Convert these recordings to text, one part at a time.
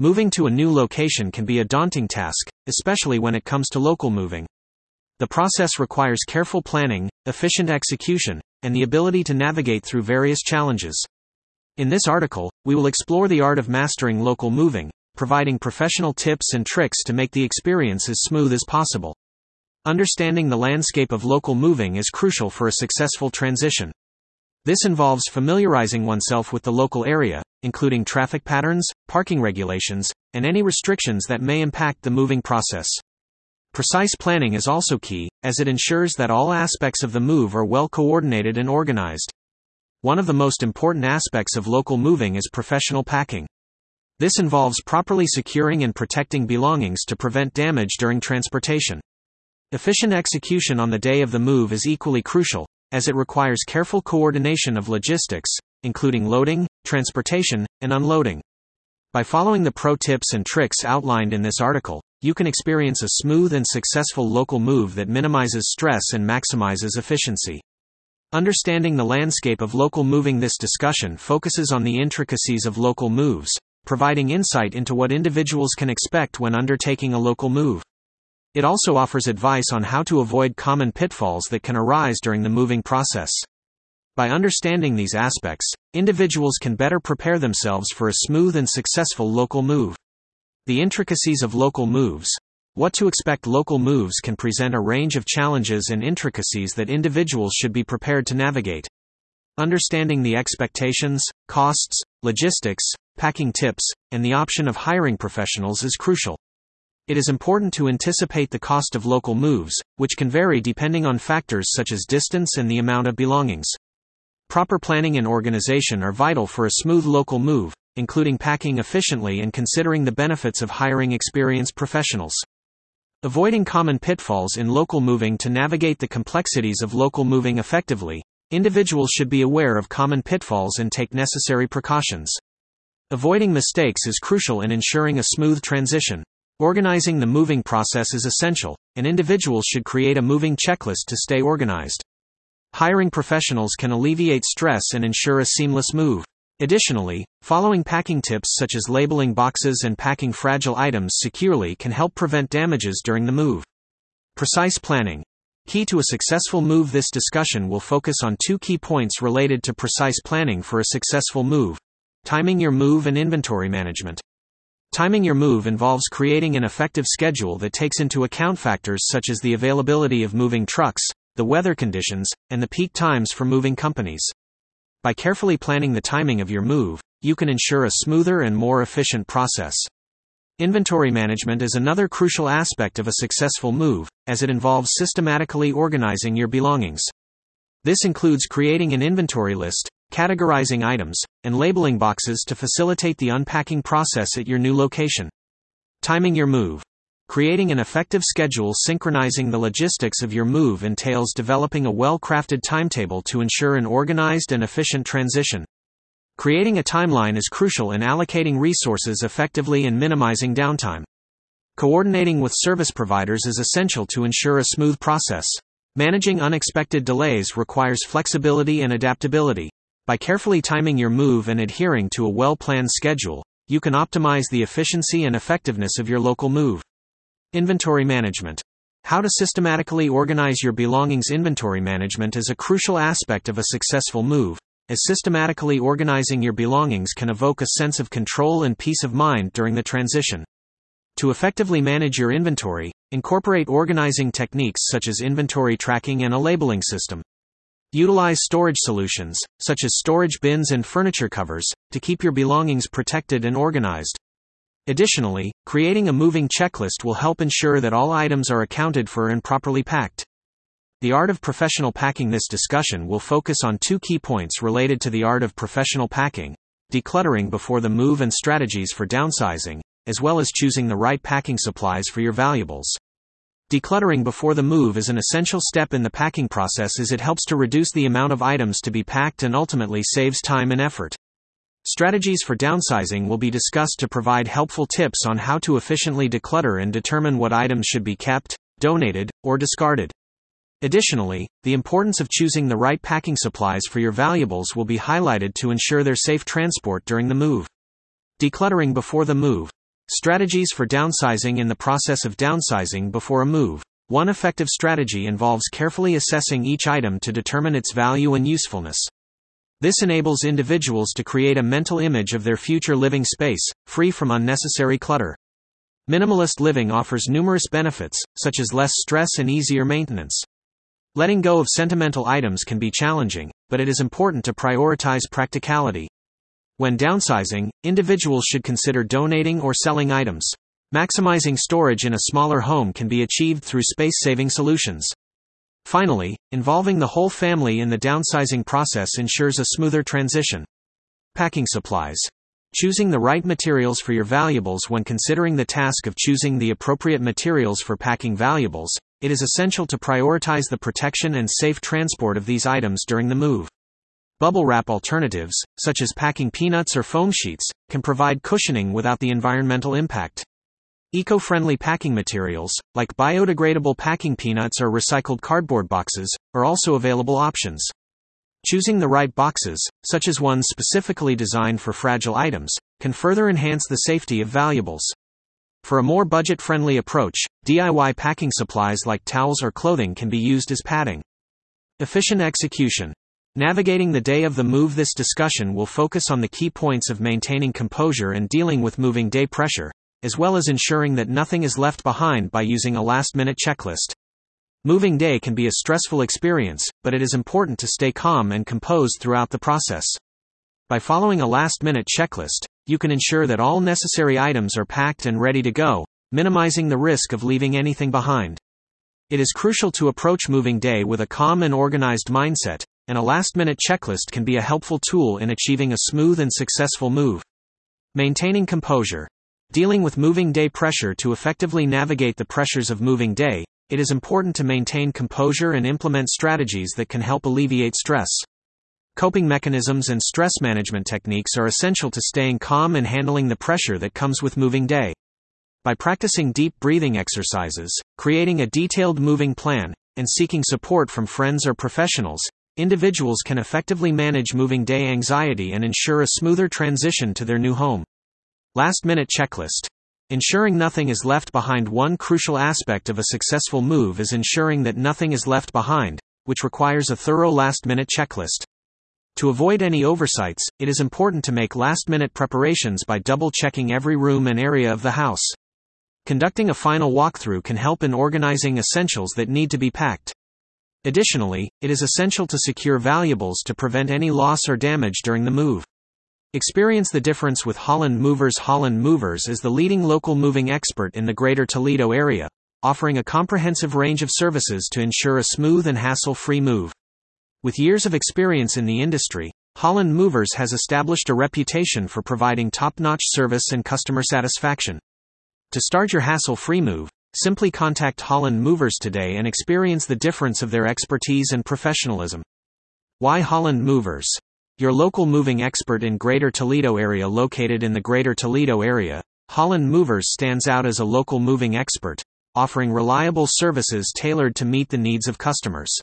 Moving to a new location can be a daunting task, especially when it comes to local moving. The process requires careful planning, efficient execution, and the ability to navigate through various challenges. In this article, we will explore the art of mastering local moving, providing professional tips and tricks to make the experience as smooth as possible. Understanding the landscape of local moving is crucial for a successful transition. This involves familiarizing oneself with the local area, including traffic patterns, parking regulations, and any restrictions that may impact the moving process. Precise planning is also key, as it ensures that all aspects of the move are well coordinated and organized. One of the most important aspects of local moving is professional packing. This involves properly securing and protecting belongings to prevent damage during transportation. Efficient execution on the day of the move is equally crucial, as it requires careful coordination of logistics, including loading, transportation, and unloading. By following the pro tips and tricks outlined in this article, you can experience a smooth and successful local move that minimizes stress and maximizes efficiency. Understanding the landscape of local moving This discussion focuses on the intricacies of local moves, providing insight into what individuals can expect when undertaking a local move. It also offers advice on how to avoid common pitfalls that can arise during the moving process. By understanding these aspects, individuals can better prepare themselves for a smooth and successful local move. The intricacies of local moves. What to expect local moves can present a range of challenges and intricacies that individuals should be prepared to navigate. Understanding the expectations, costs, logistics, packing tips, and the option of hiring professionals is crucial. It is important to anticipate the cost of local moves, which can vary depending on factors such as distance and the amount of belongings. Proper planning and organization are vital for a smooth local move, including packing efficiently and considering the benefits of hiring experienced professionals. Avoiding common pitfalls in local moving to navigate the complexities of local moving effectively, individuals should be aware of common pitfalls and take necessary precautions. Avoiding mistakes is crucial in ensuring a smooth transition. Organizing the moving process is essential, and individuals should create a moving checklist to stay organized. Hiring professionals can alleviate stress and ensure a seamless move. Additionally, following packing tips such as labeling boxes and packing fragile items securely can help prevent damages during the move. Precise planning. Key to a successful move This discussion will focus on two key points related to precise planning for a successful move timing your move and inventory management. Timing your move involves creating an effective schedule that takes into account factors such as the availability of moving trucks, the weather conditions, and the peak times for moving companies. By carefully planning the timing of your move, you can ensure a smoother and more efficient process. Inventory management is another crucial aspect of a successful move, as it involves systematically organizing your belongings. This includes creating an inventory list, categorizing items, and labeling boxes to facilitate the unpacking process at your new location. Timing your move. Creating an effective schedule synchronizing the logistics of your move entails developing a well crafted timetable to ensure an organized and efficient transition. Creating a timeline is crucial in allocating resources effectively and minimizing downtime. Coordinating with service providers is essential to ensure a smooth process. Managing unexpected delays requires flexibility and adaptability. By carefully timing your move and adhering to a well planned schedule, you can optimize the efficiency and effectiveness of your local move. Inventory management. How to systematically organize your belongings. Inventory management is a crucial aspect of a successful move, as systematically organizing your belongings can evoke a sense of control and peace of mind during the transition. To effectively manage your inventory, incorporate organizing techniques such as inventory tracking and a labeling system. Utilize storage solutions, such as storage bins and furniture covers, to keep your belongings protected and organized. Additionally, creating a moving checklist will help ensure that all items are accounted for and properly packed. The art of professional packing This discussion will focus on two key points related to the art of professional packing decluttering before the move and strategies for downsizing, as well as choosing the right packing supplies for your valuables. Decluttering before the move is an essential step in the packing process as it helps to reduce the amount of items to be packed and ultimately saves time and effort. Strategies for downsizing will be discussed to provide helpful tips on how to efficiently declutter and determine what items should be kept, donated, or discarded. Additionally, the importance of choosing the right packing supplies for your valuables will be highlighted to ensure their safe transport during the move. Decluttering before the move. Strategies for downsizing in the process of downsizing before a move. One effective strategy involves carefully assessing each item to determine its value and usefulness. This enables individuals to create a mental image of their future living space, free from unnecessary clutter. Minimalist living offers numerous benefits, such as less stress and easier maintenance. Letting go of sentimental items can be challenging, but it is important to prioritize practicality. When downsizing, individuals should consider donating or selling items. Maximizing storage in a smaller home can be achieved through space saving solutions. Finally, involving the whole family in the downsizing process ensures a smoother transition. Packing supplies. Choosing the right materials for your valuables when considering the task of choosing the appropriate materials for packing valuables, it is essential to prioritize the protection and safe transport of these items during the move. Bubble wrap alternatives, such as packing peanuts or foam sheets, can provide cushioning without the environmental impact. Eco friendly packing materials, like biodegradable packing peanuts or recycled cardboard boxes, are also available options. Choosing the right boxes, such as ones specifically designed for fragile items, can further enhance the safety of valuables. For a more budget friendly approach, DIY packing supplies like towels or clothing can be used as padding. Efficient execution. Navigating the day of the move. This discussion will focus on the key points of maintaining composure and dealing with moving day pressure, as well as ensuring that nothing is left behind by using a last minute checklist. Moving day can be a stressful experience, but it is important to stay calm and composed throughout the process. By following a last minute checklist, you can ensure that all necessary items are packed and ready to go, minimizing the risk of leaving anything behind. It is crucial to approach moving day with a calm and organized mindset, and a last minute checklist can be a helpful tool in achieving a smooth and successful move. Maintaining composure. Dealing with moving day pressure to effectively navigate the pressures of moving day, it is important to maintain composure and implement strategies that can help alleviate stress. Coping mechanisms and stress management techniques are essential to staying calm and handling the pressure that comes with moving day. By practicing deep breathing exercises, creating a detailed moving plan, and seeking support from friends or professionals, individuals can effectively manage moving day anxiety and ensure a smoother transition to their new home. Last minute checklist. Ensuring nothing is left behind. One crucial aspect of a successful move is ensuring that nothing is left behind, which requires a thorough last minute checklist. To avoid any oversights, it is important to make last minute preparations by double checking every room and area of the house. Conducting a final walkthrough can help in organizing essentials that need to be packed. Additionally, it is essential to secure valuables to prevent any loss or damage during the move. Experience the difference with Holland Movers. Holland Movers is the leading local moving expert in the greater Toledo area, offering a comprehensive range of services to ensure a smooth and hassle free move. With years of experience in the industry, Holland Movers has established a reputation for providing top notch service and customer satisfaction. To start your hassle free move, simply contact Holland Movers today and experience the difference of their expertise and professionalism. Why Holland Movers? Your local moving expert in Greater Toledo area located in the Greater Toledo area, Holland Movers stands out as a local moving expert, offering reliable services tailored to meet the needs of customers.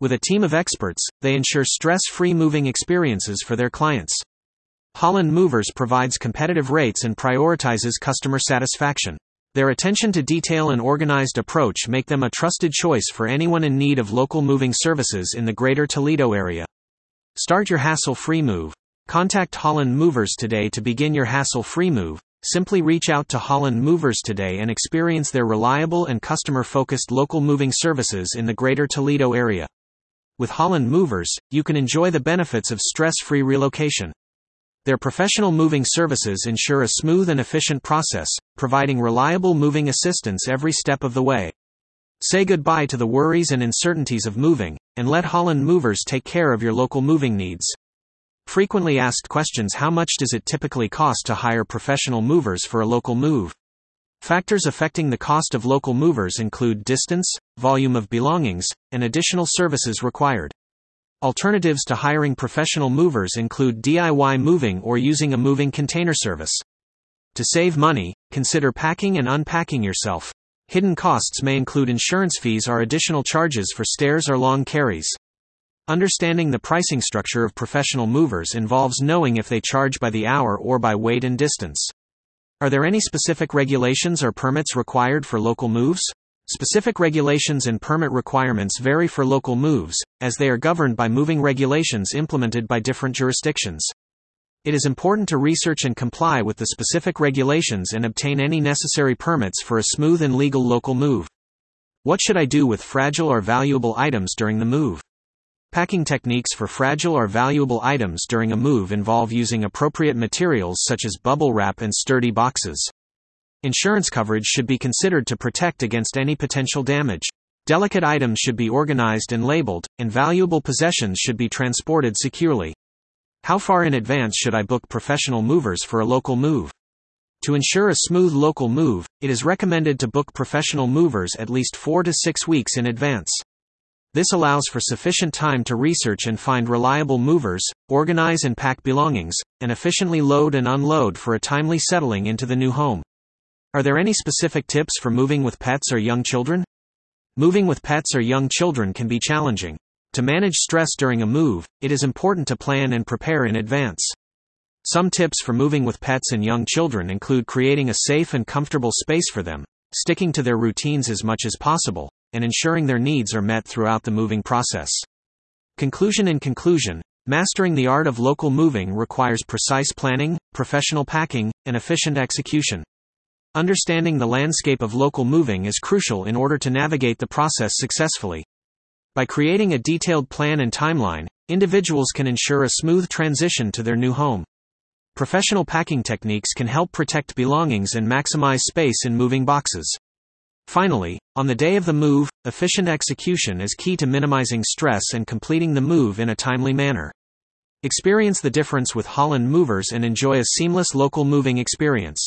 With a team of experts, they ensure stress-free moving experiences for their clients. Holland Movers provides competitive rates and prioritizes customer satisfaction. Their attention to detail and organized approach make them a trusted choice for anyone in need of local moving services in the Greater Toledo area. Start your hassle free move. Contact Holland Movers today to begin your hassle free move. Simply reach out to Holland Movers today and experience their reliable and customer focused local moving services in the greater Toledo area. With Holland Movers, you can enjoy the benefits of stress free relocation. Their professional moving services ensure a smooth and efficient process, providing reliable moving assistance every step of the way. Say goodbye to the worries and uncertainties of moving, and let Holland Movers take care of your local moving needs. Frequently asked questions How much does it typically cost to hire professional movers for a local move? Factors affecting the cost of local movers include distance, volume of belongings, and additional services required. Alternatives to hiring professional movers include DIY moving or using a moving container service. To save money, consider packing and unpacking yourself. Hidden costs may include insurance fees or additional charges for stairs or long carries. Understanding the pricing structure of professional movers involves knowing if they charge by the hour or by weight and distance. Are there any specific regulations or permits required for local moves? Specific regulations and permit requirements vary for local moves, as they are governed by moving regulations implemented by different jurisdictions. It is important to research and comply with the specific regulations and obtain any necessary permits for a smooth and legal local move. What should I do with fragile or valuable items during the move? Packing techniques for fragile or valuable items during a move involve using appropriate materials such as bubble wrap and sturdy boxes. Insurance coverage should be considered to protect against any potential damage. Delicate items should be organized and labeled, and valuable possessions should be transported securely. How far in advance should I book professional movers for a local move? To ensure a smooth local move, it is recommended to book professional movers at least 4 to 6 weeks in advance. This allows for sufficient time to research and find reliable movers, organize and pack belongings, and efficiently load and unload for a timely settling into the new home. Are there any specific tips for moving with pets or young children? Moving with pets or young children can be challenging. To manage stress during a move, it is important to plan and prepare in advance. Some tips for moving with pets and young children include creating a safe and comfortable space for them, sticking to their routines as much as possible, and ensuring their needs are met throughout the moving process. Conclusion In conclusion, mastering the art of local moving requires precise planning, professional packing, and efficient execution. Understanding the landscape of local moving is crucial in order to navigate the process successfully. By creating a detailed plan and timeline, individuals can ensure a smooth transition to their new home. Professional packing techniques can help protect belongings and maximize space in moving boxes. Finally, on the day of the move, efficient execution is key to minimizing stress and completing the move in a timely manner. Experience the difference with Holland Movers and enjoy a seamless local moving experience.